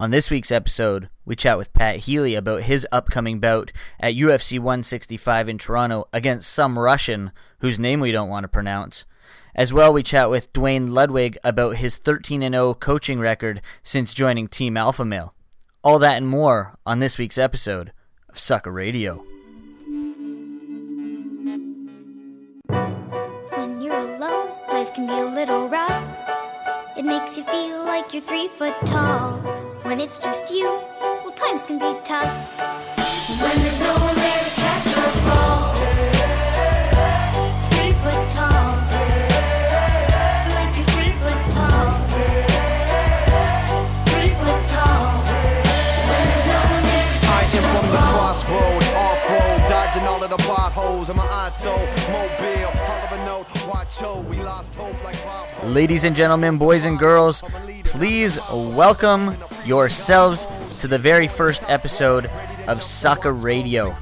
On this week's episode, we chat with Pat Healy about his upcoming bout at UFC 165 in Toronto against some Russian whose name we don't want to pronounce. As well, we chat with Duane Ludwig about his 13 0 coaching record since joining Team Alpha Male. All that and more on this week's episode of Sucker Radio. When you're alone, life can be a little rough. It makes you feel like you're three foot tall. When it's just you, well, times can be tough. When there's no one there to catch your fall. Three foot tall. Like you're three foot tall. Three foot tall. When there's no one there to I am from the crossroad, off road, dodging all of the potholes. I'm an auto, mobile, Ladies and gentlemen, boys and girls, please welcome yourselves to the very first episode of Sucker Radio.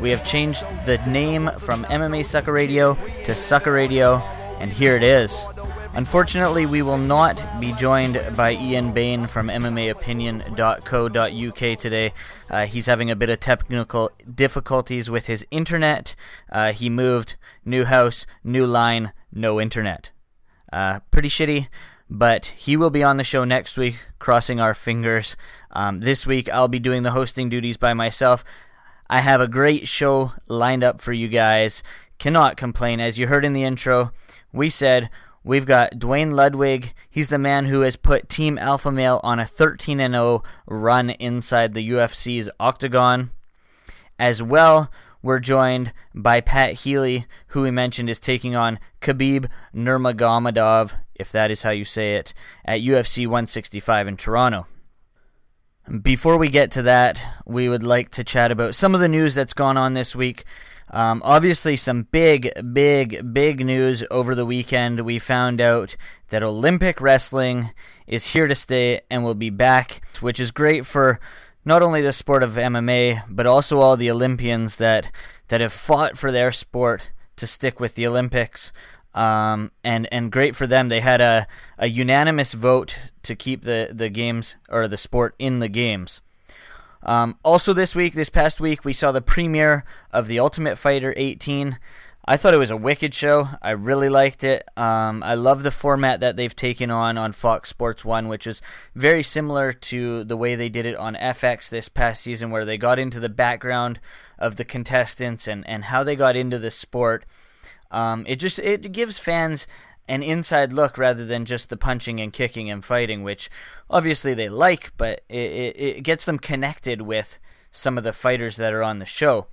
We have changed the name from MMA Sucker Radio to Sucker Radio, and here it is. Unfortunately, we will not be joined by Ian Bain from MMAopinion.co.uk today. Uh, he's having a bit of technical difficulties with his internet. Uh, he moved, new house, new line, no internet. Uh, pretty shitty, but he will be on the show next week, crossing our fingers. Um, this week, I'll be doing the hosting duties by myself. I have a great show lined up for you guys. Cannot complain. As you heard in the intro, we said we've got Duane Ludwig. He's the man who has put Team Alpha Male on a 13 0 run inside the UFC's octagon. As well, we're joined by Pat Healy, who we mentioned is taking on Khabib Nurmagomedov, if that is how you say it, at UFC 165 in Toronto. Before we get to that, we would like to chat about some of the news that's gone on this week. Um, obviously, some big, big, big news over the weekend. We found out that Olympic wrestling is here to stay and will be back, which is great for not only the sport of MMA, but also all the Olympians that, that have fought for their sport to stick with the Olympics. Um, and and great for them. They had a, a unanimous vote to keep the, the games or the sport in the games. Um, also, this week, this past week, we saw the premiere of The Ultimate Fighter 18. I thought it was a wicked show. I really liked it. Um, I love the format that they've taken on on Fox Sports 1, which is very similar to the way they did it on FX this past season, where they got into the background of the contestants and, and how they got into the sport. Um, it just it gives fans an inside look rather than just the punching and kicking and fighting, which obviously they like, but it, it, it gets them connected with some of the fighters that are on the show.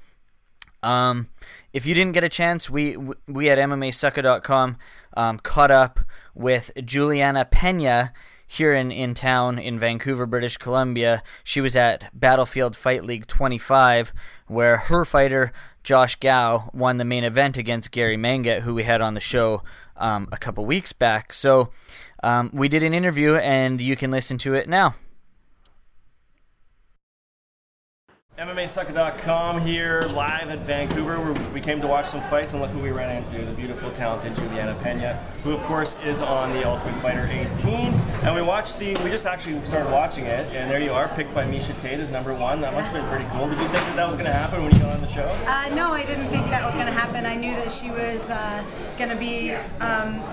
Um, if you didn't get a chance, we we at MMAsucker.com um, caught up with Juliana Pena here in, in town in Vancouver, British Columbia. She was at Battlefield Fight League 25, where her fighter Josh Gao won the main event against Gary Mangat, who we had on the show um, a couple weeks back. So um, we did an interview, and you can listen to it now. MMAsucker.com here, live at Vancouver. Where we came to watch some fights, and look who we ran into the beautiful, talented Juliana Pena, who, of course, is on the Ultimate Fighter 18. And we watched the, we just actually started watching it, and there you are, picked by Miesha Tate as number one. That must have been pretty cool. Did you think that that was going to happen when you got on the show? Uh, no, I didn't think that was going to happen. I knew that she was uh, going to be um,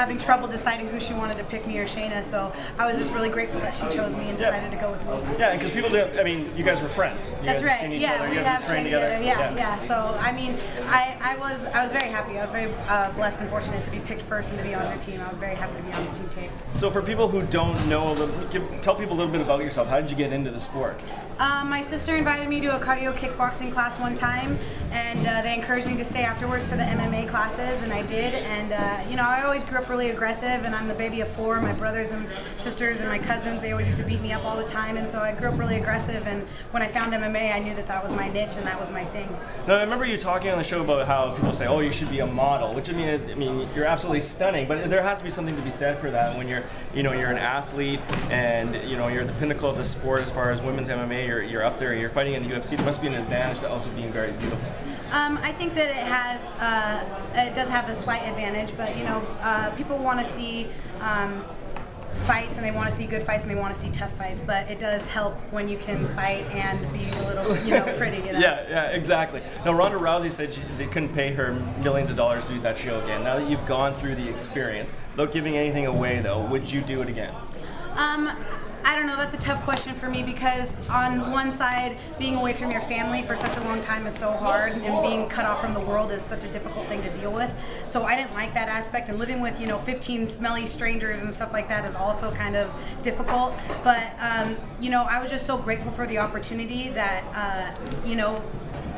having trouble deciding who she wanted to pick me or Shayna. So I was just really grateful that she chose me and Yeah. decided to go with me. Yeah, because people do, I mean, you guys were friends. You That's right. Yeah, other. we You have trained trained together. Yeah, Yeah. yeah, So I mean, I, I was I was very happy. I was very uh, blessed and fortunate to be picked first and to be on her team. I was very happy to be on the team Tate. So for people who don't know, a little- give, tell people a little bit about yourself. How did you get into the sport? Um, my sister invited me to a cardio kickboxing class one time, and uh, they encouraged me to stay afterwards for the MMA classes, and I did. And uh, you know, I always grew up really aggressive, and I'm the baby of four. My brothers and sisters and my cousins, they always used to beat me up all the time, and so I grew up really aggressive. And when I found MMA, I knew that that was my niche and that was my thing. No, I remember you talking on the show about how people say, "Oh, you should be a model," which I mean, I mean, you're absolutely stunning. But there has to be something to be said for that when you're, you know, you're an athlete and you know you're the pinnacle of the sport as far as women's MMA. You're, you're up there. And you're fighting in the UFC. There must be an advantage to also being very beautiful. Um, I think that it has, uh, it does have a slight advantage, but you know, uh, people want to see um, fights and they want to see good fights and they want to see tough fights. But it does help when you can fight and be a little, you know, pretty. You know? Yeah, yeah, exactly. Now, Ronda Rousey said she, they couldn't pay her millions of dollars to do that show again. Now that you've gone through the experience, without giving anything away, though, would you do it again? Um, I don't know. That's a tough question for me because on one side, being away from your family for such a long time is so hard, and being cut off from the world is such a difficult thing to deal with. So I didn't like that aspect, and living with you know 15 smelly strangers and stuff like that is also kind of difficult. But um, you know, I was just so grateful for the opportunity that uh, you know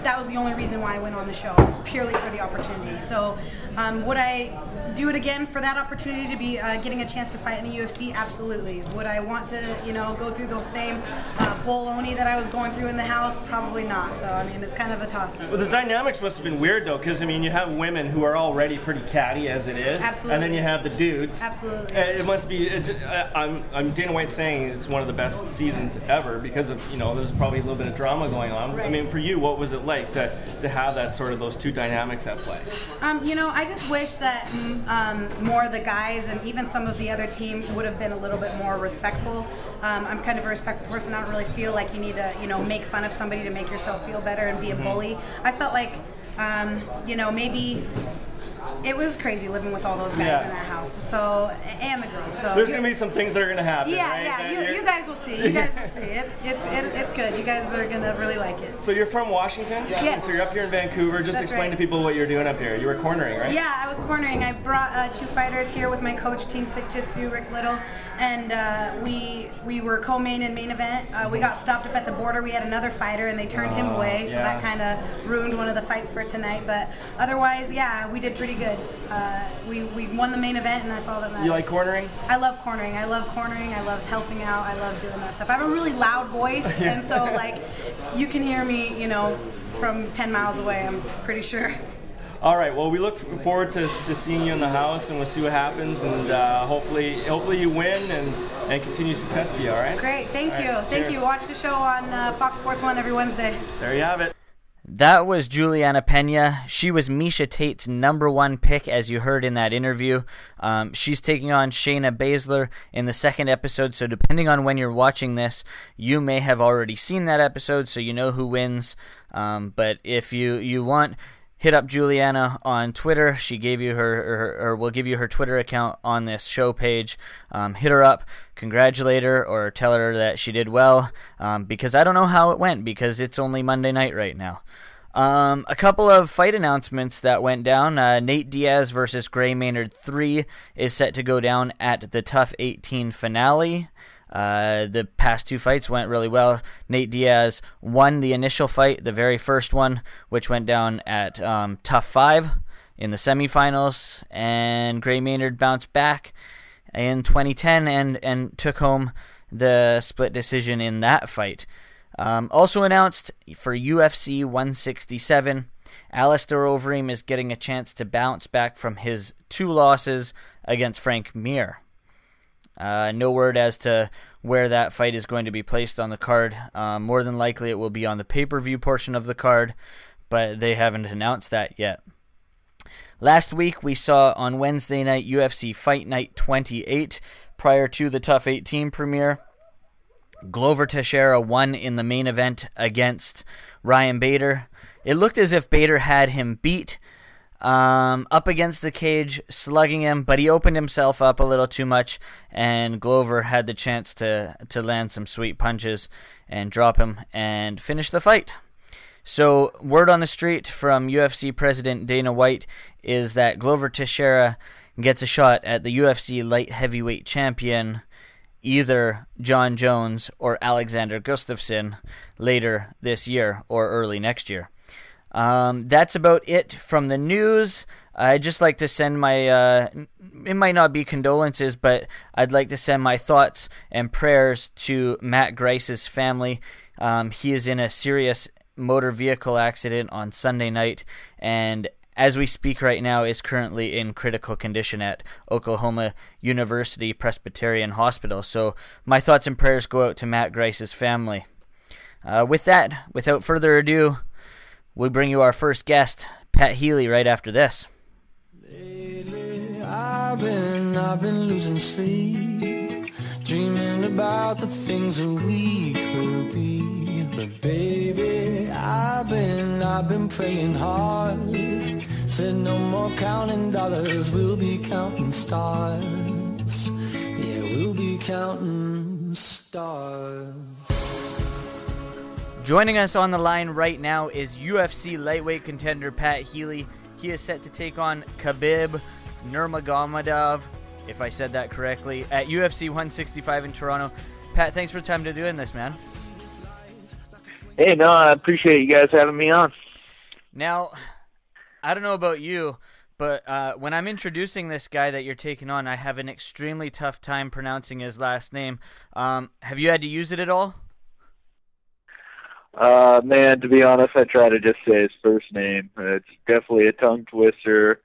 that was the only reason why I went on the show. It was purely for the opportunity. So, um, would I do it again for that opportunity to be uh, getting a chance to fight in the UFC? Absolutely. Would I want to, you know, go through the same uh, that I was going through in the house? Probably not. So, I mean, it's kind of a toss up. Well, the dynamics must have been weird though, because I mean, you have women who are already pretty catty as it is, Absolutely. and then you have the dudes. Absolutely. It must be. It, uh, I'm, I'm Dana White saying it's one of the best seasons ever because of you know there's probably a little bit of drama going on. Right. I mean, for you, what was it like to to have that sort of those two dynamics at play? Um, you know, I just wish that mm, um, more of the guys and even some of the other team would have been a little bit more respectful. Um, I'm kind of a respectful person. I don't really feel like you need to, you know, make fun of somebody to make yourself feel better and be a bully. I felt like, um, you know, maybe it was crazy living with all those guys Yeah. in that house. So and the girls. So There's you- gonna be some things that are gonna happen. yeah, right? yeah. You, you're- guys will see. You guys will see. It's it's it, it's good. You guys are gonna really like it. So you're from Washington? Yes. So you're up here in Vancouver. Just That's explain right. to people what you're doing up here. You were cornering, right? Yeah, I was cornering. I brought uh, two fighters here with my coach, Team Sikjitsu, Rick Little, and uh, we we were co-main and main event. Uh, we got stopped up at the border. We had another fighter, and they turned him away, so yeah. that kind of ruined one of the fights for tonight. But otherwise, yeah, we did pretty good. Uh, we we won the main event, and that's all that matters. You like cornering? I love cornering. I love cornering. I love helping out. I love doing that stuff. I have a really loud voice, and so like you can hear me, you know, from 10 miles away. I'm pretty sure. All right. Well, we look forward to, to seeing you in the house, and we'll see what happens, and uh, hopefully, hopefully you win and, and continue success to you. All right. Great, thank All you, right, thank cheers. you. Watch the show on uh, Fox Sports One every Wednesday. There you have it. That was Juliana Pena. She was Miesha Tate's number one pick, as you heard in that interview. Um, she's taking on Shayna Baszler in the second episode, so depending on when you're watching this, you may have already seen that episode, so you know who wins. Um, but if you, you want, hit up Juliana on Twitter. She gave you her, her or will give you her Twitter account on this show page. Um, hit her up, congratulate her, or tell her that she did well. Um, because I don't know how it went because it's only Monday night right now. Um, a couple of fight announcements that went down. Uh, Nate Diaz versus Gray Maynard 3 is set to go down at the TUF 18 finale. Uh, the past two fights went really well. Nate Diaz won the initial fight, the very first one, which went down at um, TUF 5 in the semifinals, and Gray Maynard bounced back in 2010 and, and took home the split decision in that fight. Um, also announced for UFC 167, Alistair Overeem is getting a chance to bounce back from his two losses against Frank Mir. Uh, no word as to where that fight is going to be placed on the card. Uh, more than likely, it will be on the pay per view portion of the card, but they haven't announced that yet. Last week, we saw on Wednesday night UFC Fight Night 28, prior to the TUF 18 premiere. Glover Teixeira won in the main event against Ryan Bader. It looked as if Bader had him beat um, up against the cage, slugging him, but he opened himself up a little too much, and Glover had the chance to, to land some sweet punches and drop him and finish the fight. So, word on the street from UFC President Dana White is that Glover Teixeira gets a shot at the UFC light heavyweight champion, either Jon Jones or Alexander Gustafsson, later this year or early next year. Um, that's about it from the news. I'd just like to send my, uh, it might not be condolences, but I'd like to send my thoughts and prayers to Matt Grice's family. Um, he is in a serious motor vehicle accident on Sunday night, and as we speak right now, is currently in critical condition at Oklahoma University Presbyterian Hospital. So my thoughts and prayers go out to Matt Grice's family. Uh, with that, without further ado, we bring you our first guest, Pat Healy, right after this. Lately, I've been, I've been losing sleep. dreaming about the things that we could be. But baby, I've been, I've been praying hard. Said no more counting dollars, we'll be counting stars. Yeah, we'll be counting stars. Joining us on the line right now is UFC lightweight contender Pat Healy. He is set to take on Khabib Nurmagomedov, if I said that correctly, at UFC 165 in Toronto. Pat, thanks for the time to doing this, man. Hey, no, I appreciate you guys having me on. Now, I don't know about you, but uh, when I'm introducing this guy that you're taking on, I have an extremely tough time pronouncing his last name. Um, have you had to use it at all? Uh, man, to be honest, I try to just say his first name. It's definitely a tongue twister.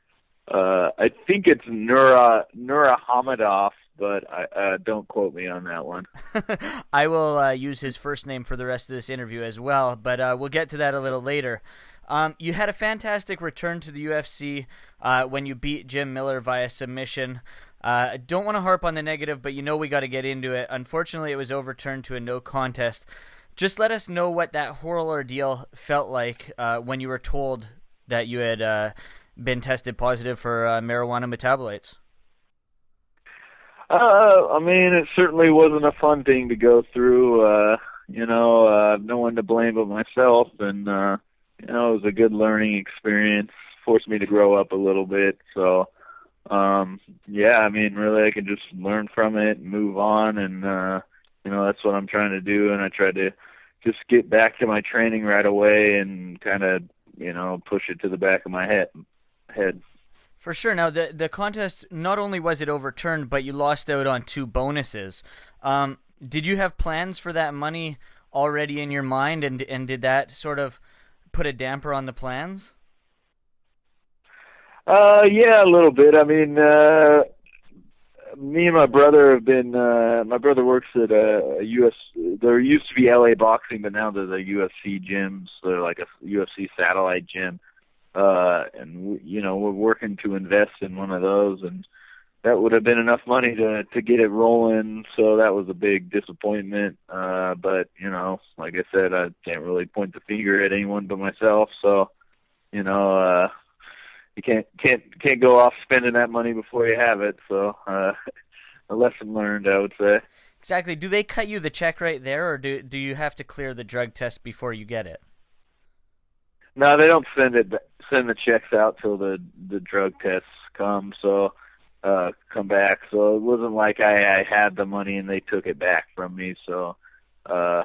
Uh, I think it's Nura Nura Hamadov, but I, uh, don't quote me on that one. I will uh, use his first name for the rest of this interview as well, but uh, we'll get to that a little later. Um, you had a fantastic return to the UFC uh, when you beat Jim Miller via submission. Uh, I don't want to harp on the negative, but you know we got to get into it. Unfortunately, it was overturned to a no contest. Just let us know what that whole ordeal felt like uh, when you were told that you had uh, been tested positive for uh, marijuana metabolites. Uh, I mean, it certainly wasn't a fun thing to go through. Uh, you know, uh, no one to blame but myself, and uh, you know, it was a good learning experience. Forced me to grow up a little bit, so um, yeah. I mean, really, I can just learn from it and move on, and uh, you know, that's what I'm trying to do. And I tried to just get back to my training right away and kind of, you know, push it to the back of my head. Head. For sure. Now, the the contest not only was it overturned, but you lost out on two bonuses. Um, did you have plans for that money already in your mind, and and did that sort of put a damper on the plans? Uh, yeah, a little bit. I mean, uh, me and my brother have been. Uh, my brother works at a, a US. There used to be LA Boxing, but now they're the UFC gyms. They're like a UFC satellite gym uh, and we, you know we're working to invest in one of those, and that would have been enough money to to get it rolling. So that was a big disappointment. Uh, but you know, like I said, I can't really point the finger at anyone but myself. So you know, uh, you can't can't can't go off spending that money before you have it. So uh, a lesson learned, I would say. Exactly. Do they cut you the check right there, or do do you have to clear the drug test before you get it? No, they don't send it send the checks out till the the drug tests come. So uh come back. So it wasn't like I, I had the money and they took it back from me. So uh,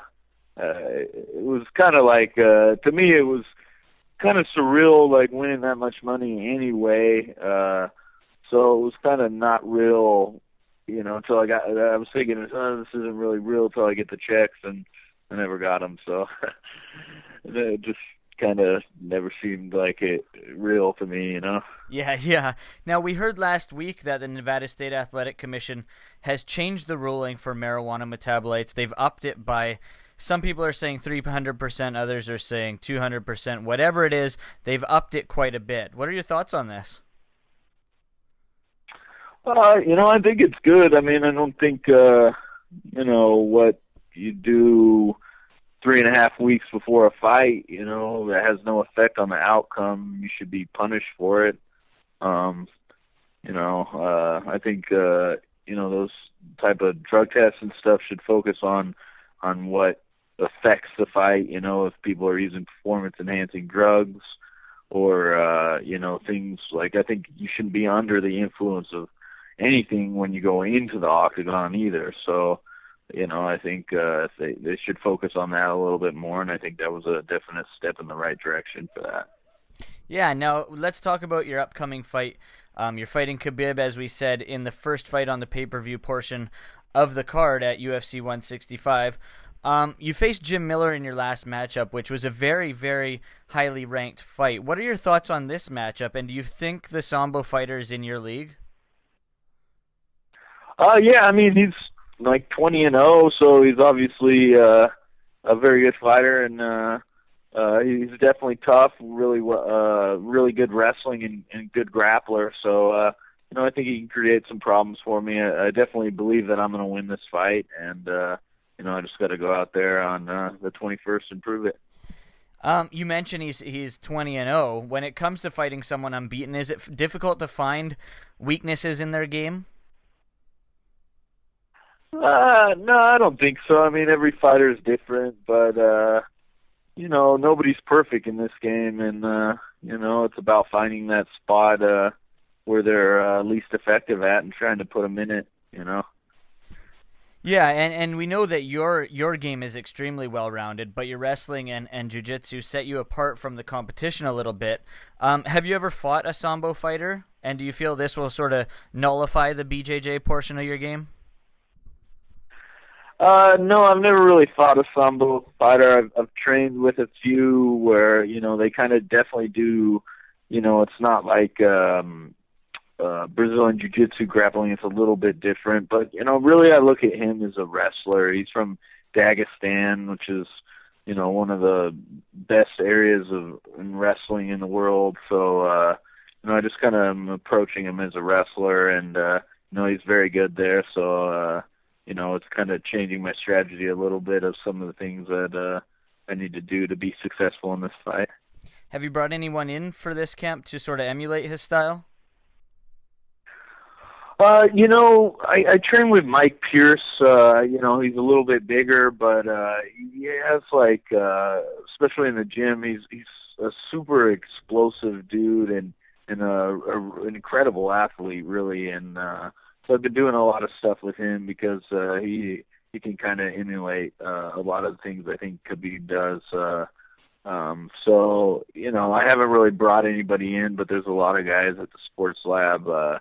uh it was kind of like uh to me it was kind of surreal like winning that much money anyway. Uh so it was kind of not real, you know, until I got I was thinking oh, this isn't really real until I get the checks and I never got them. So it just kind of never seemed like it real to me, you know. Yeah, yeah. Now we heard last week that the Nevada State Athletic Commission has changed the ruling for marijuana metabolites. They've upped it by some people are saying 300%, others are saying 200%. Whatever it is, they've upped it quite a bit. What are your thoughts on this? Uh, you know, I think it's good. I mean, I don't think uh, you know what you do three and a half weeks before a fight, you know, that has no effect on the outcome. You should be punished for it. Um, you know, uh, I think uh, you know those type of drug tests and stuff should focus on on what affects the fight. You know, if people are using performance enhancing drugs or uh, you know things like I think you shouldn't be under the influence of anything when you go into the octagon either. So you know, I think uh, they they should focus on that a little bit more, and I think that was a definite step in the right direction for that. Yeah. Now let's talk about your upcoming fight. Um, you're fighting Khabib, as we said, in the first fight on the pay-per-view portion of the card at UFC 165. Um, you faced Jim Miller in your last matchup, which was a very, very highly ranked fight. What are your thoughts on this matchup, and do you think the Sambo fighter is in your league? Uh, yeah, I mean he's like 20 and 0, so he's obviously uh, a very good fighter, and uh, uh, he's definitely tough. Really, uh, really good wrestling and, and good grappler. So, uh, you know, I think he can create some problems for me. I, I definitely believe that I'm going to win this fight, and uh, you know, I just got to go out there on uh, the 21st and prove it. Um, you mentioned he's he's 20 and 0. When it comes to fighting someone unbeaten, is it f- difficult to find weaknesses in their game? Uh, no, I don't think so. I mean, every fighter is different, but uh, you know, nobody's perfect in this game, and uh, you know, it's about finding that spot uh, where they're uh, least effective at and trying to put them in it. You know. Yeah, and, and we know that your your game is extremely well rounded, but your wrestling and, and jiu-jitsu set you apart from the competition a little bit. Um, have you ever fought a sambo fighter? And do you feel this will sort of nullify the BJJ portion of your game? Uh, no, I've never really fought a sambo fighter. I've, I've trained with a few where you know they kind of definitely do. You know, it's not like um, uh, Brazilian Jiu-Jitsu grappling. It's a little bit different, but you know, really, I look at him as a wrestler. He's from Dagestan, which is you know one of the best areas of in wrestling in the world. So uh, you know, I just kind of am approaching him as a wrestler, and uh, you know, he's very good there. So. uh you know, it's kind of changing my strategy a little bit of some of the things that uh, I need to do to be successful in this fight. Have you brought anyone in for this camp to sort of emulate his style? Uh, you know, I, I train with Mike Pierce. Uh, you know, he's a little bit bigger, but uh, he has like, uh, especially in the gym, he's he's a super explosive dude and and a, a an incredible athlete, really. And uh, so I've been doing a lot of stuff with him because uh, he he can kind of emulate uh, a lot of the things I think Khabib does. Uh, um, so you know, I haven't really brought anybody in, but there's a lot of guys at the sports lab uh,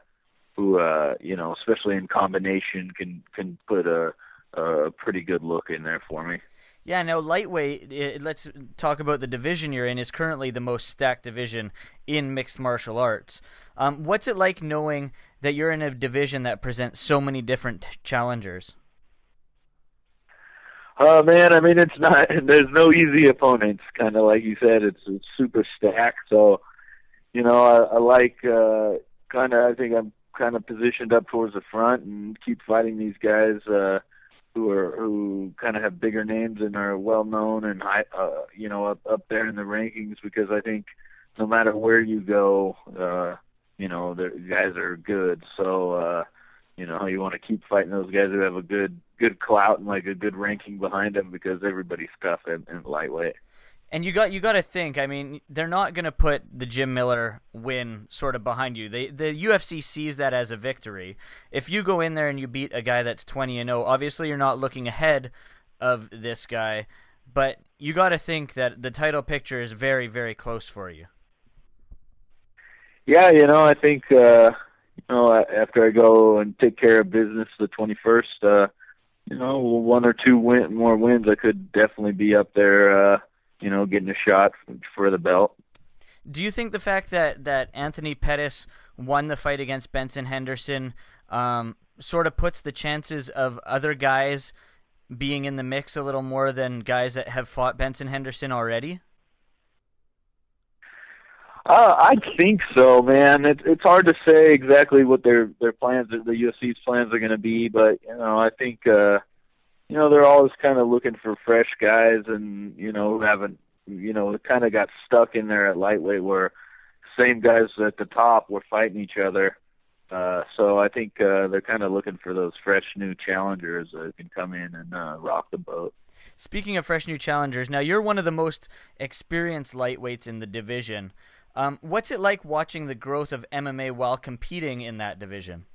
who, uh, you know, especially in combination, can can put a a pretty good look in there for me. Yeah, now lightweight. It, let's talk about the division you're in. Is currently the most stacked division in mixed martial arts. Um, what's it like knowing that you're in a division that presents so many different challengers? Oh man, I mean it's not. There's no easy opponents. Kind of like you said, it's, it's super stacked. So, you know, I, I like uh, kind of. I think I'm kind of positioned up towards the front and keep fighting these guys. Uh, who are who kind of have bigger names and are well known and high, uh, you know, up up there in the rankings because I think no matter where you go, uh, you know, the guys are good. So, uh, you know, you want to keep fighting those guys who have a good good clout and like a good ranking behind them because everybody's tough in, in lightweight. And you got you got to think. I mean, they're not going to put the Jim Miller win sort of behind you. They the UFC sees that as a victory. If you go in there and you beat a guy that's twenty and zero, obviously you're not looking ahead of this guy, but you got to think that the title picture is very very close for you. Yeah, you know, I think uh, you know after I go and take care of business the twenty first, uh, you know, one or two win more wins, I could definitely be up there. Uh, you know, getting a shot for the belt. Do you think the fact that that Anthony Pettis won the fight against Benson Henderson um, sort of puts the chances of other guys being in the mix a little more than guys that have fought Benson Henderson already? Uh, I think so, man. It's it's hard to say exactly what their their plans, the UFC's plans are going to be, but you know, I think uh, you know, they're always kind of looking for fresh guys and, you know, who haven't, you know, kind of got stuck in there at lightweight where same guys at the top were fighting each other. Uh, so I think uh, they're kind of looking for those fresh new challengers that can come in and uh, rock the boat. Speaking of fresh new challengers, now you're one of the most experienced lightweights in the division. Um, what's it like watching the growth of MMA while competing in that division?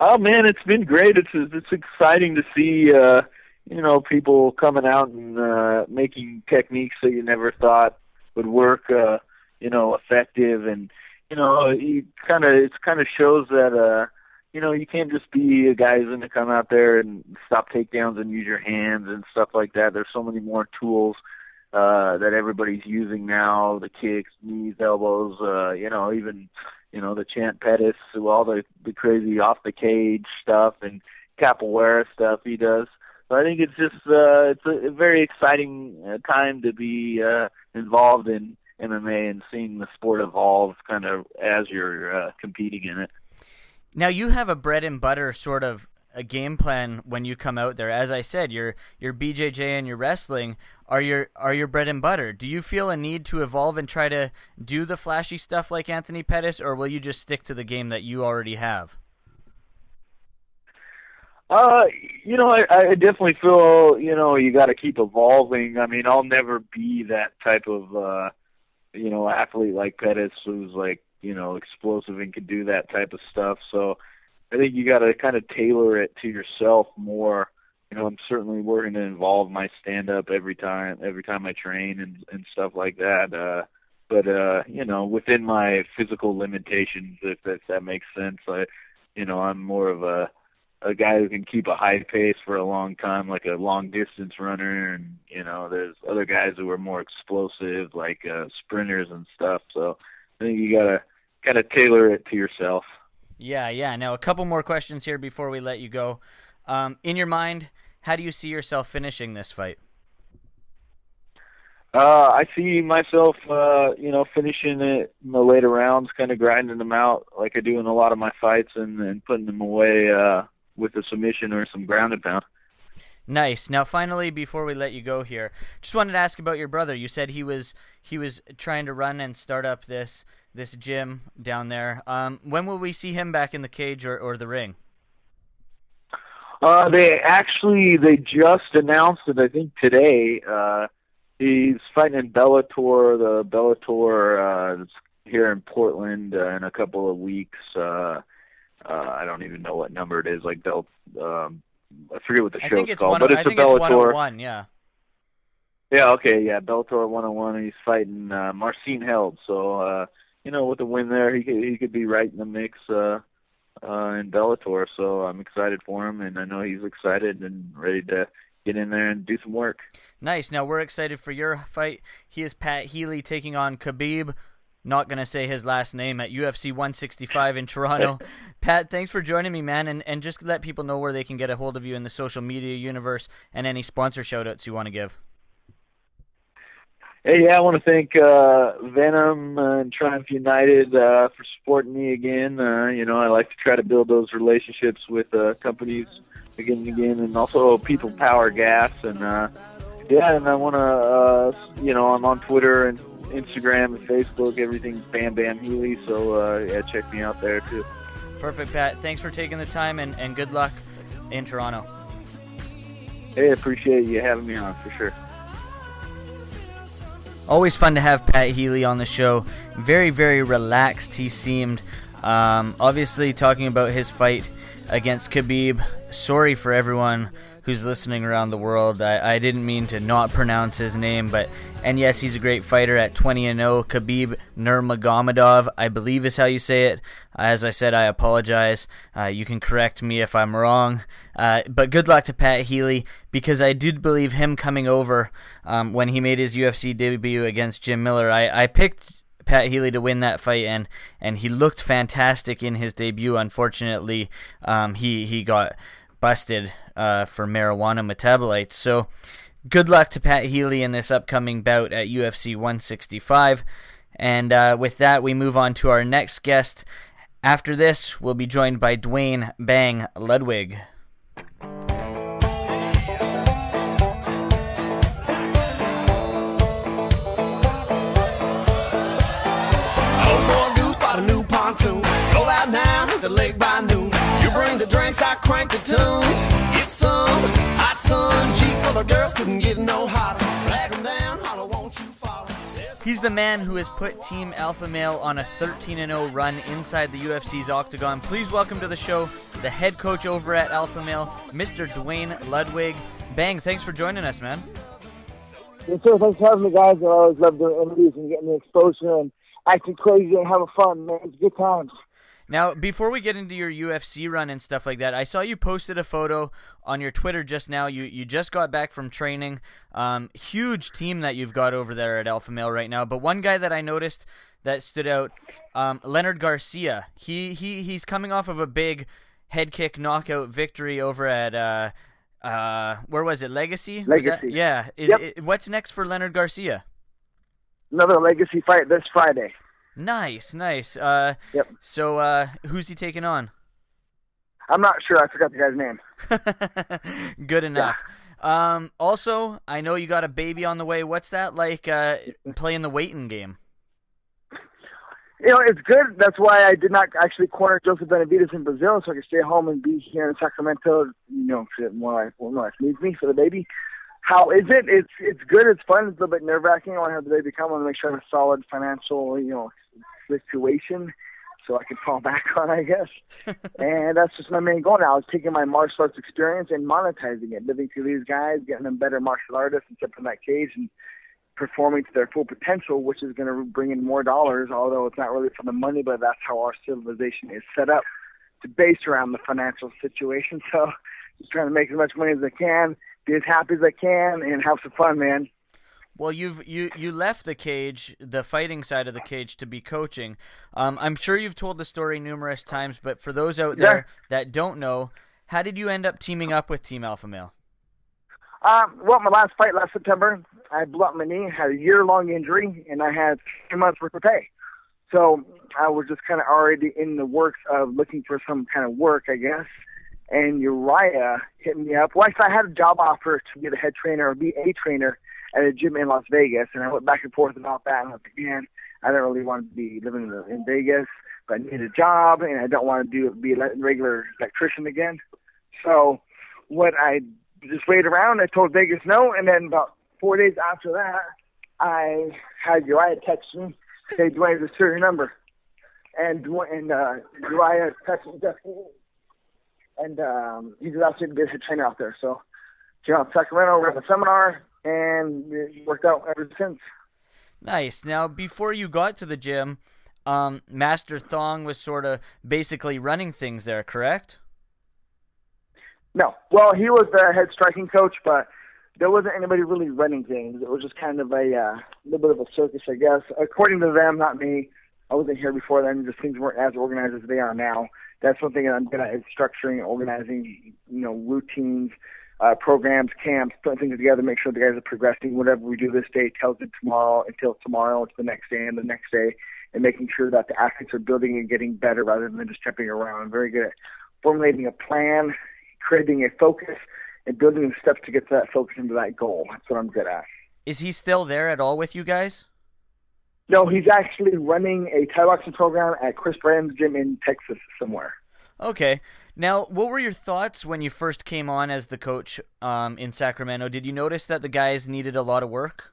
Oh man, it's been great. It's it's exciting to see uh, you know people coming out and uh, making techniques that you never thought would work. Uh, you know, effective and you know, you kind of it kind of shows that uh, you know you can't just be a guy who's going to come out there and stop takedowns and use your hands and stuff like that. There's so many more tools uh, that everybody's using now: the kicks, knees, elbows. Uh, you know, even you know, the Chant Pettis, all the the crazy off the cage stuff and capoeira stuff he does. So I think it's just uh, it's a, a very exciting uh, time to be uh, involved in MMA and seeing the sport evolve kind of as you're uh, competing in it. Now you have a bread and butter sort of a game plan when you come out there. As I said, your your BJJ and your wrestling are your are your bread and butter. Do you feel a need to evolve and try to do the flashy stuff like Anthony Pettis, or will you just stick to the game that you already have? Uh, you know, I, I definitely feel you know you got to keep evolving. I mean, I'll never be that type of uh, you know athlete like Pettis, who's like you know explosive and can do that type of stuff. So I think you got to kind of tailor it to yourself more. You know, I'm certainly working to involve my stand up every time every time I train and and stuff like that. Uh, but uh, you know, within my physical limitations, if, if that makes sense, I, you know, I'm more of a a guy who can keep a high pace for a long time, like a long distance runner, and you know, there's other guys who are more explosive, like uh, sprinters and stuff. So I think you gotta kind of tailor it to yourself. Yeah, yeah. Now a couple more questions here before we let you go. Um, in your mind, how do you see yourself finishing this fight? Uh, I see myself, uh, you know, finishing it in the later rounds, kind of grinding them out like I do in a lot of my fights, and, and putting them away uh, with a submission or some ground and pound. Nice. Now, finally, before we let you go here, just wanted to ask about your brother. You said he was he was trying to run and start up this this gym down there. Um, when will we see him back in the cage or, or the ring? Uh, they actually they just announced it. I think today. Uh, he's fighting in Bellator. The Bellator uh, here in Portland uh, in a couple of weeks. Uh, uh, I don't even know what number it is. Like Bell, um, I forget what the I show's think it's called, one, but I it's a think it's Bellator. 101, yeah. Yeah, okay, yeah, Bellator 101. And he's fighting uh, Marcin Held. So, uh, you know, with the win there, he could he could be right in the mix uh, uh, in Bellator. So I'm excited for him, and I know he's excited and ready to get in there and do some work. Nice. Now we're excited for your fight. He is Pat Healy taking on Khabib. Not gonna say his last name at UFC 165 in Toronto. Pat, thanks for joining me, man, and and just let people know where they can get a hold of you in the social media universe and any sponsor shoutouts you want to give. Hey, yeah, I want to thank uh, Venom and Triumph United uh, for supporting me again. Uh, you know, I like to try to build those relationships with uh, companies again and again, and also People Power Gas. And uh, yeah, and I want to, uh, you know, I'm on Twitter and Instagram and Facebook. Everything's Bam Bam Healy. So uh, yeah, check me out there too. Perfect, Pat. Thanks for taking the time and, and good luck in Toronto. Hey, appreciate you having me on for sure. Always fun to have Pat Healy on the show. Very, very relaxed he seemed. Um, obviously, talking about his fight against Khabib. Sorry for everyone who's listening around the world. I, I didn't mean to not pronounce his name, but and yes, he's a great fighter at 20 and 0. Khabib Nurmagomedov, I believe is how you say it. As I said, I apologize. Uh, you can correct me if I'm wrong. Uh, but good luck to Pat Healy because I did believe him coming over um, when he made his UFC debut against Jim Miller. I, I picked Pat Healy to win that fight, and and he looked fantastic in his debut. Unfortunately, um, he he got busted uh, for marijuana metabolites. So, good luck to Pat Healy in this upcoming bout at UFC 165. And uh, with that, we move on to our next guest. After this, we'll be joined by Duane Bang Ludwig. Pontoon. Crank the tunes. Get some hot sun, Jeep full of girls couldn't get no hotter. Flag 'em down, holler, won't you follow? He's the man who has put Team Alpha Male on a 13 0 run inside the UFC's octagon. Please welcome to the show the head coach over at Alpha Male, Mr. Duane Ludwig. Bang, thanks for joining us, man. Yes, sir. Thanks for having me, guys. I always love doing interviews and getting the exposure and acting crazy and having fun, man. It's good times. Now, before we get into your UFC run and stuff like that, I saw you posted a photo on your Twitter just now. You you just got back from training. Um, huge team that you've got over there at Alpha Male right now. But one guy that I noticed that stood out, um, Leonard Garcia. He he he's coming off of a big head kick knockout victory over at uh, uh, where was it? Legacy. Was that- Legacy. yeah. Is Yep. it, what's next for Leonard Garcia? another legacy fight this Friday. Nice, nice. Uh, Yep. So, uh, who's he taking on? I'm not sure. I forgot the guy's name. Good enough. Um, also, I know you got a baby on the way. What's that like uh, playing the waiting game? You know, it's good. That's why I did not actually corner Joseph Benavidez in Brazil, so I could stay home and be here in Sacramento. You know, for more life, more life needs me for the baby. How is it? It's it's good. It's fun. It's a little bit nerve wracking. I want to have the baby come. I want to make sure I have a solid financial, you know, situation so I can fall back on, I guess. and that's just my main goal now is taking my martial arts experience and monetizing it, living through these guys, getting them better martial artists and stepping in that cage and performing to their full potential, which is going to bring in more dollars, although it's not really for the money, but that's how our civilization is set up to base around the financial situation. So just trying to make as much money as I can, be as happy as I can, and have some fun, man. Well, you've you you left the cage, the fighting side of the cage, to be coaching. Um, I'm sure you've told the story numerous times, but for those out there that don't know, how did you end up teaming up with Team Alpha Male? Um, well, my last fight last September, I blew up my knee, had a year-long injury, and I had three months worth of pay. So I was just kind of already in the works of looking for some kind of work, I guess. And Uriah hit me up. Well, actually, I had a job offer to be the head trainer or be a trainer at a gym in Las Vegas, and I went back and forth about that. And I like, man, I don't really want to be living in, in Vegas, but I need a job, and I don't want to do be a regular electrician again. So what I just waited around. I told Vegas no, and then about four days after that, I had Uriah text me, say, Duane, this is your number. And and uh, Uriah texted me, and um, he just to be a trainer out there. So, out to Sacramento, we had a seminar, and it worked out ever since. Nice. Now, before you got to the gym, um, Master Thong was sort of basically running things there, correct? No. Well, he was the head striking coach, but there wasn't anybody really running things. It was just kind of a uh, little bit of a circus, I guess. According to them, not me. I wasn't here before then. Just things weren't as organized as they are now. That's one thing that I'm good at is structuring, organizing, you know, routines, uh, programs, camps, putting things together, make sure the guys are progressing. Whatever we do this day tells it tomorrow until tomorrow, it's the next day and the next day, and making sure that the athletes are building and getting better rather than just jumping around. I'm very good at formulating a plan, creating a focus, and building the steps to get to that focus into that goal. That's what I'm good at. Is he still there at all with you guys? No, he's actually running a Thai boxing program at Chris Brand's gym in Texas somewhere. Okay. Now, what were your thoughts when you first came on as the coach um, in Sacramento? Did you notice that the guys needed a lot of work?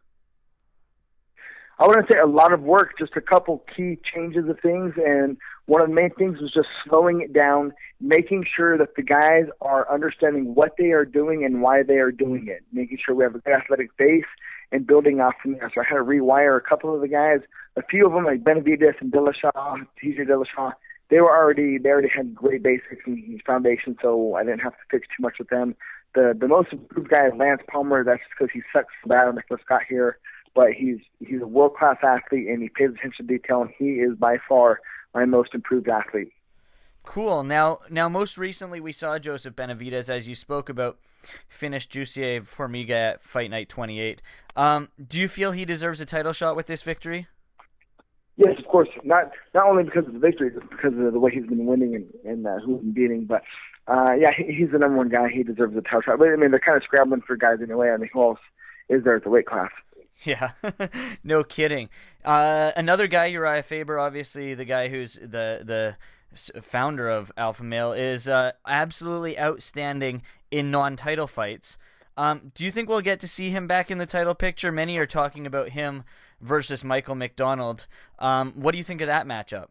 I wouldn't say a lot of work, just a couple key changes of things. And one of the main things was just slowing it down, making sure that the guys are understanding what they are doing and why they are doing it, making sure we have a good athletic base and building off from there. So I had to rewire a couple of the guys, a few of them like Benavidez and Dillashaw, TJ Dillashaw. They were already they already had great basics and foundation, so I didn't have to fix too much with them. The the most improved guy is Lance Palmer. That's because he sucks so bad when I first got here, but he's he's a world class athlete and he pays attention to detail, and he is by far my most improved athlete. Cool. Now, now, most recently we saw Joseph Benavidez, as you spoke about, finish Jussier Formiga at Fight Night 28. Um, do you feel he deserves a title shot with this victory? Yes, of course. Not not only because of the victory, just because of the way he's been winning and, and uh, who he's been beating. But uh, yeah, he, he's the number one guy. He deserves a title shot. But I mean, they're kind of scrambling for guys anyway. I mean, who else is there at the weight class? Yeah, no kidding. Uh, another guy, Uriah Faber, obviously the guy who's the the founder of Alpha Male, is uh, absolutely outstanding in non-title fights. Um, do you think we'll get to see him back in the title picture? Many are talking about him versus Michael McDonald. Um, what do you think of that matchup?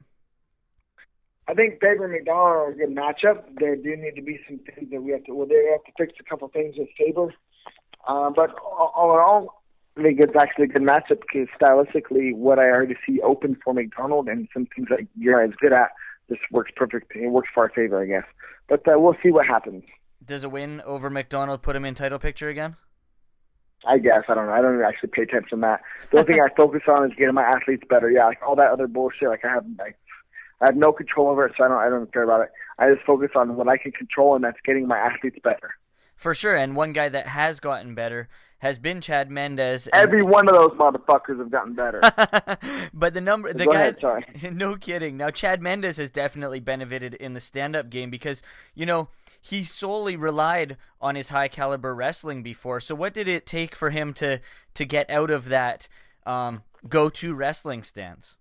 I think Faber and McDonald are a good matchup. There do need to be some things that we have to. Well, they have to fix a couple things with Faber. Uh, but all in all, I think it's actually a good matchup because stylistically, what I already see open for McDonald and some things that Uriah is good at, this works perfect. It works for our favor, I guess. But uh, we'll see what happens. Does a win over McDonald put him in title picture again? I guess I don't know. I don't actually pay attention to that. The only thing I focus on is getting my athletes better. Yeah, like all that other bullshit. Like I have, like, I have no control over it, so I don't. I don't care about it. I just focus on what I can control, and that's getting my athletes better. For sure, and one guy that has gotten better has been Chad Mendes. and- Every one of those motherfuckers have gotten better. but the number, the Go guy, ahead, sorry. no kidding. Now Chad Mendes has definitely benefited in the stand-up game because you know he solely relied on his high caliber wrestling before. So what did it take for him to to get out of that um, go-to wrestling stance?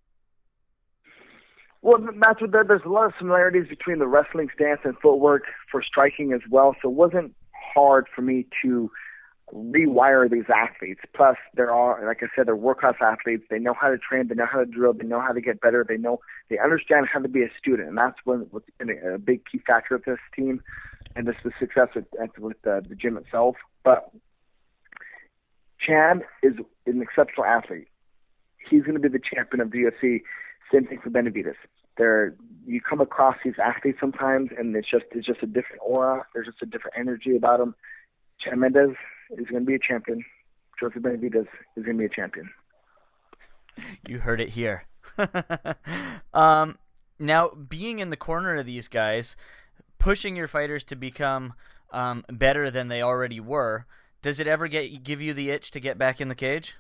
Well, that's what there's a lot of similarities between the wrestling stance and footwork for striking as well. So it wasn't hard for me to rewire these athletes. Plus, there are, like I said, they're class athletes. They know how to train. They know how to drill. They know how to get better. They know they understand how to be a student, and that's when what's been a big key factor of this team and this the success with the gym itself. But Chad is an exceptional athlete. He's going to be the champion of the UFC. Same thing for Benavidez. There, you come across these athletes sometimes, and it's just it's just a different aura. There's just a different energy about them. Chad Mendes is going to be a champion. Joseph Benavidez is going to be a champion. You heard it here. um, now, being in the corner of these guys, pushing your fighters to become um, better than they already were, does it ever get give you the itch to get back in the cage?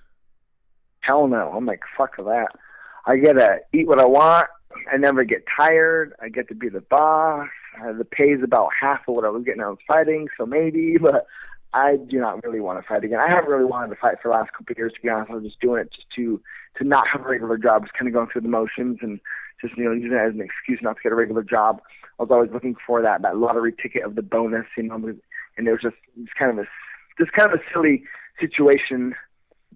Hell no. I'm like, fuck that. I get to eat what I want. I never get tired. I get to be the boss. Uh, the pay's about half of what I was getting out of fighting, so maybe, but I do not really want to fight again. I haven't really wanted to fight for the last couple of years, to be honest. I was just doing it just to to not have a regular job, just kind of going through the motions and just you know using it as an excuse not to get a regular job. I was always looking for that that lottery ticket of the bonus, you know, and it was just it's kind of a just kind of a silly situation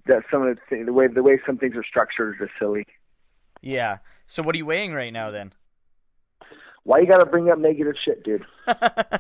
that some of the the way the way some things are structured is just silly. Yeah. So what are you weighing right now then? Why you got to bring up negative shit, dude?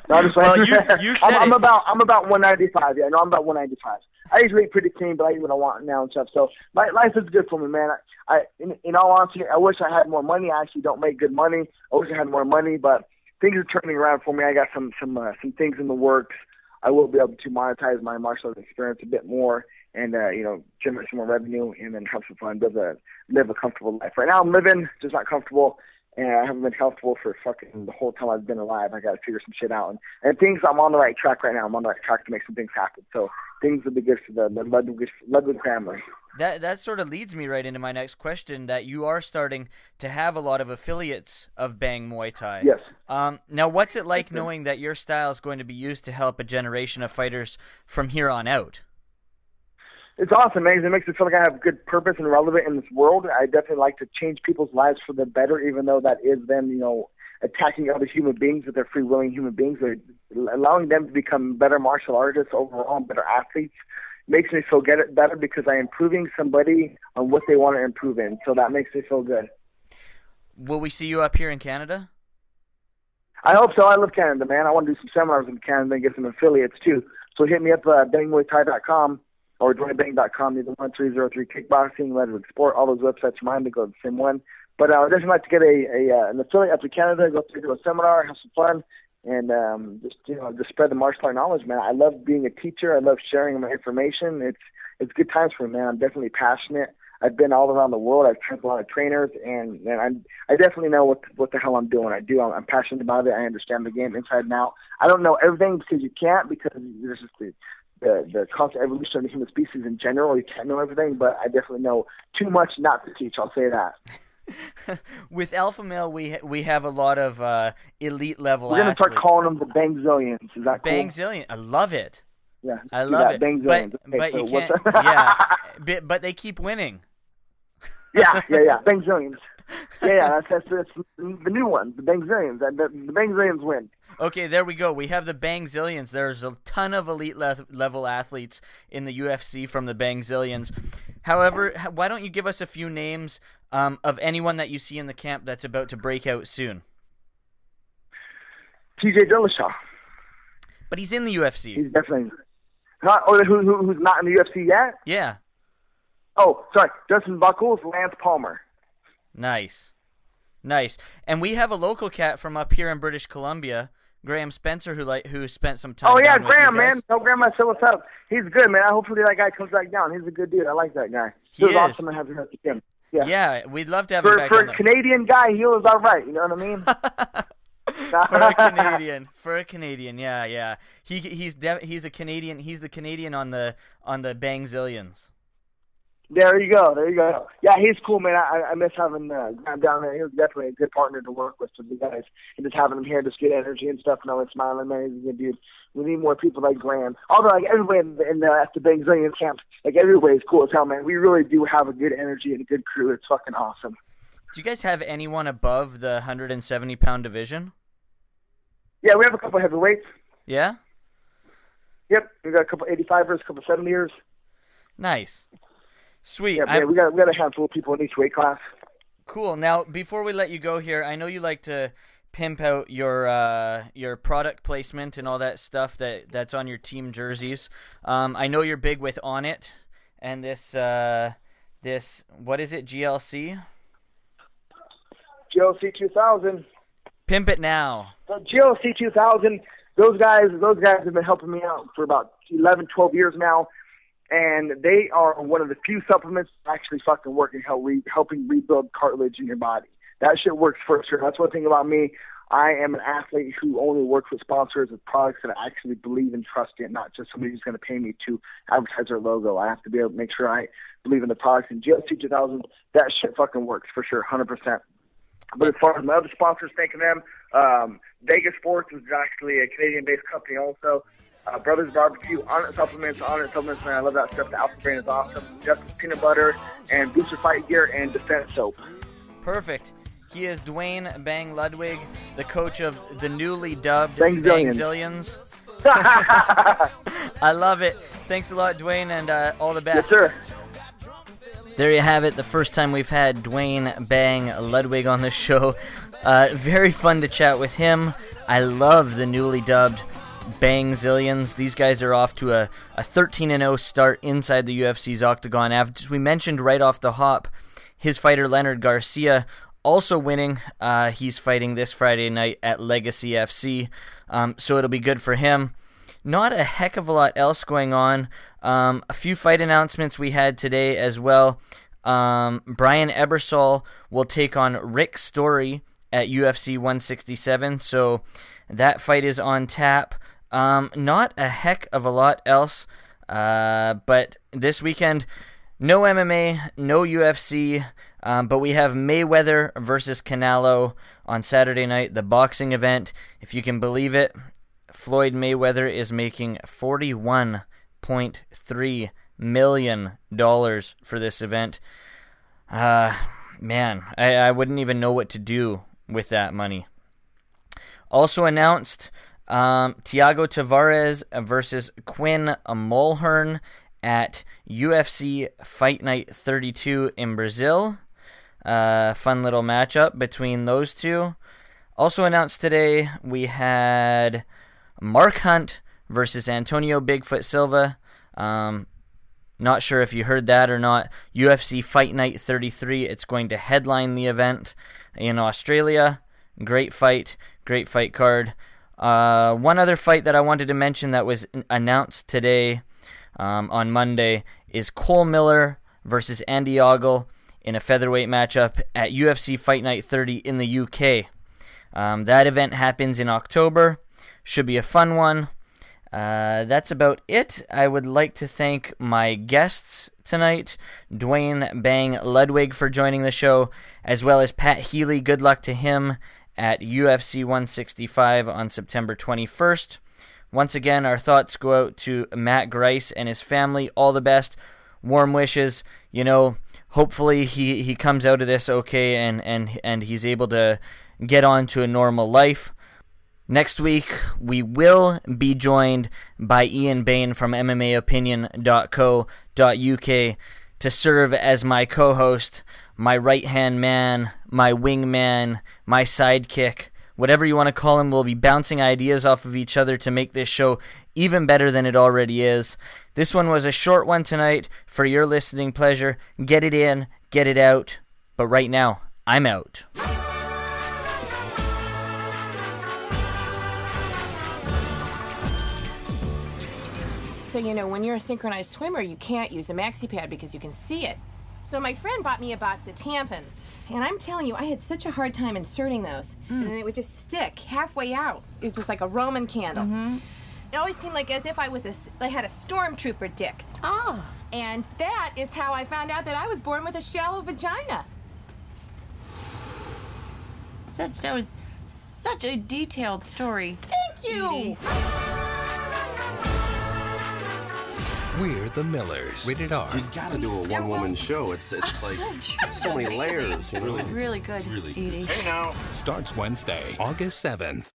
No, I'm just well, you you said I'm, I'm about I'm about 195. Yeah, no, I'm about 195. I usually eat pretty clean, but I eat what I want now and stuff. So my life is good for me, man. I, I in, in all honesty, I wish I had more money. I actually don't make good money. I wish I had more money, but things are turning around for me. I got some some uh, some things in the works. I will be able to monetize my martial arts experience a bit more, and uh, you know, generate some more revenue, and then have some fun, live a live a comfortable life. Right now, I'm living just not comfortable and I haven't been comfortable for fucking the whole time I've been alive. I got to figure some shit out, and and things. I'm on the right track right now. I'm on the right track to make some things happen. So things will be good for the, the Ludwig, Ludwig family. That that sort of leads me right into my next question. That you are starting to have a lot of affiliates of Bang Muay Thai. Yes. Um, now, what's it like knowing that your style is going to be used to help a generation of fighters from here on out? It's awesome, man. It makes me feel like I have good purpose and relevant in this world. I definitely like to change people's lives for the better, even though that is them, you know, attacking other human beings with their free willing human beings, or allowing them to become better martial artists overall, better athletes. Makes me feel get it better because I'm improving somebody on what they want to improve in. So that makes me feel good. Will we see you up here in Canada? I hope so. I love Canada, man. I want to do some seminars in Canada and get some affiliates too. So hit me up uh, bangmuaythai.com or joinbang.com, either one three zero three kickboxing, Redwood Sport. All those websites remind me to go to the same one. But uh, I'd definitely like to get a, a uh, an affiliate up to Canada, go through do a seminar, have some fun, and um, just you know just spread the martial art knowledge, man. I love being a teacher. I love sharing my information. It's it's good times for me, man. I'm definitely passionate. I've been all around the world. I've trained a lot of trainers, and and I'm I definitely know what what the hell I'm doing. I do. I'm, I'm passionate about it. I understand the game inside and out. I don't know everything because you can't because there's just the the constant evolution of the human species in general. You can't know everything, but I definitely know too much not to teach. I'll say that. With Alpha Male, we ha- we have a lot of uh, elite level. We're gonna start calling them the Bangzillions. Is that cool? I love it. Yeah, I love it. Bangzillions. But Okay, but so you can't. yeah, but, but they keep winning. yeah, yeah, yeah. Bangzillions. Yeah, yeah. That's, that's, that's the new one. The Bangzillions. The, the, Bangzillions win. Okay, there we go. We have the Bang Zillions. There's a ton of elite le- level athletes in the UFC from the Bang Zillions. However, why don't you give us a few names um, of anyone that you see in the camp that's about to break out soon? T.J. Dillashaw. But he's in the UFC. He's definitely not. Or who, who who's not in the UFC yet? Yeah, Oh, sorry. Justin Buchholz, Lance Palmer. Nice, nice. And we have a local cat from up here in British Columbia, Graham Spencer, who like who spent some time. Oh yeah, down with you Graham, man. Tell Graham I said what's up. He's good, man. Hopefully that guy comes back down. He's a good dude. I like that guy. He it was awesome to have him at the gym. Yeah. Yeah, we'd love to have him For back for a Canadian guy, he was all right. You know what I mean? for a Canadian, for a Canadian, yeah, yeah. He he's de- he's a Canadian. He's the Canadian on the on the Bang Zillions. There you go. There you go. Yeah, he's cool, man. I, I miss having uh, Graham down there. He was definitely a good partner to work with for the guys, and just having him here, just get energy and stuff. And always smiling, man. He's a good dude. We need more people like Graham. Although, like everybody in, in the, at the Bang Zillion camp, like everybody's cool as hell, man. We really do have a good energy and a good crew. It's fucking awesome. Do you guys have anyone above the 170 pound division? Yeah, we have a couple heavyweights. Yeah. Yep, we got a couple 85ers, a couple 70ers. Nice. Sweet. Yeah, I- we got we got a handful of people in each weight class. Cool. Now, before we let you go here, I know you like to pimp out your uh, your product placement and all that stuff that that's on your team jerseys. Um, I know you're big with Onnit and this uh, this what is it GLC? GLC 2000. Pimp it now. The GLC 2000. Those guys, those guys have been helping me out for about 11, 12 years now, and they are one of the few supplements that actually fucking work in help re- helping rebuild cartilage in your body. That shit works for sure. That's one thing about me. I am an athlete who only works with sponsors of products that I actually believe and trust in, not just somebody who's going to pay me to advertise their logo. I have to be able to make sure I believe in the products. And GLC 2000, that shit fucking works for sure, 100%. But as far as my other sponsors, thanking them, um, Vegas Sports is actually a Canadian-based company also. Uh, Brothers Barbecue, Onnit Supplements, Onnit Supplements, man, I love that stuff. The Alpha brand is awesome. Justice Peanut Butter, and Booster Fight Gear, and Defense Soap. Perfect. He is Duane Bang Ludwig, the coach of the newly dubbed Bang. Zillions. I love it. Thanks a lot, Duane, and uh, all the best. Yes, sir. There you have it. The first time we've had Duane Bang Ludwig on the show. Uh, very fun to chat with him. I love the newly dubbed Bang Zillions. These guys are off to a, a 13 0 start inside the UFC's octagon. As we mentioned right off the hop, his fighter Leonard Garcia also winning. Uh, he's fighting this Friday night at Legacy FC, um, so it'll be good for him. Not a heck of a lot else going on. Um, a few fight announcements we had today as well. Um, Brian Ebersole will take on Rick Story at UFC 167, so that fight is on tap. Um, not a heck of a lot else, uh, but this weekend, no MMA, no UFC, um, but we have Mayweather versus Canelo on Saturday night, the boxing event. If you can believe it, Floyd Mayweather is making $41.3 million for this event. Uh, man, I, I wouldn't even know what to do with that money. Also announced um, Thiago Tavares versus Quinn Mulhern at UFC Fight Night 32 in Brazil. Uh, fun little matchup between those two. Also announced today, we had Mark Hunt versus Antonio Bigfoot Silva. Um, not sure if you heard that or not. UFC Fight Night 33. It's going to headline the event in Australia. Great fight, great fight card. Uh, one other fight that I wanted to mention that was announced today um, on Monday is Cole Miller versus Andy Ogle in a featherweight matchup at UFC Fight Night 30 in the UK. Um, that event happens in October. Should be a fun one. Uh, that's about it. I would like to thank my guests tonight, Duane Bang Ludwig for joining the show, as well as Pat Healy. Good luck to him at UFC 165 on September 21st. Once again, our thoughts go out to Matt Grice and his family. All the best. Warm wishes. You know, hopefully he, he comes out of this okay and, and, and he's able to get on to a normal life. Next week, we will be joined by Ian Bain from MMAopinion.co.uk to serve as my co host, my right hand man, my wingman, my sidekick, whatever you want to call him. We'll be bouncing ideas off of each other to make this show even better than it already is. This one was a short one tonight for your listening pleasure. Get it in, get it out. But right now, I'm out. So, you know, when you're a synchronized swimmer, you can't use a maxi pad because you can see it. So, my friend bought me a box of tampons. And I'm telling you, I had such a hard time inserting those. Mm. And it would just stick halfway out. It was just like a Roman candle. Mm-hmm. It always seemed like as if I was a, I had a stormtrooper dick. Oh. And that is how I found out that I was born with a shallow vagina. Such that was such a detailed story. Thank you. Edie. We're the Millers. We Rated R. You gotta do a one woman show. It's it's like it's so many layers. You know? Really good, Really Edie. Hey now. Starts Wednesday, August 7th.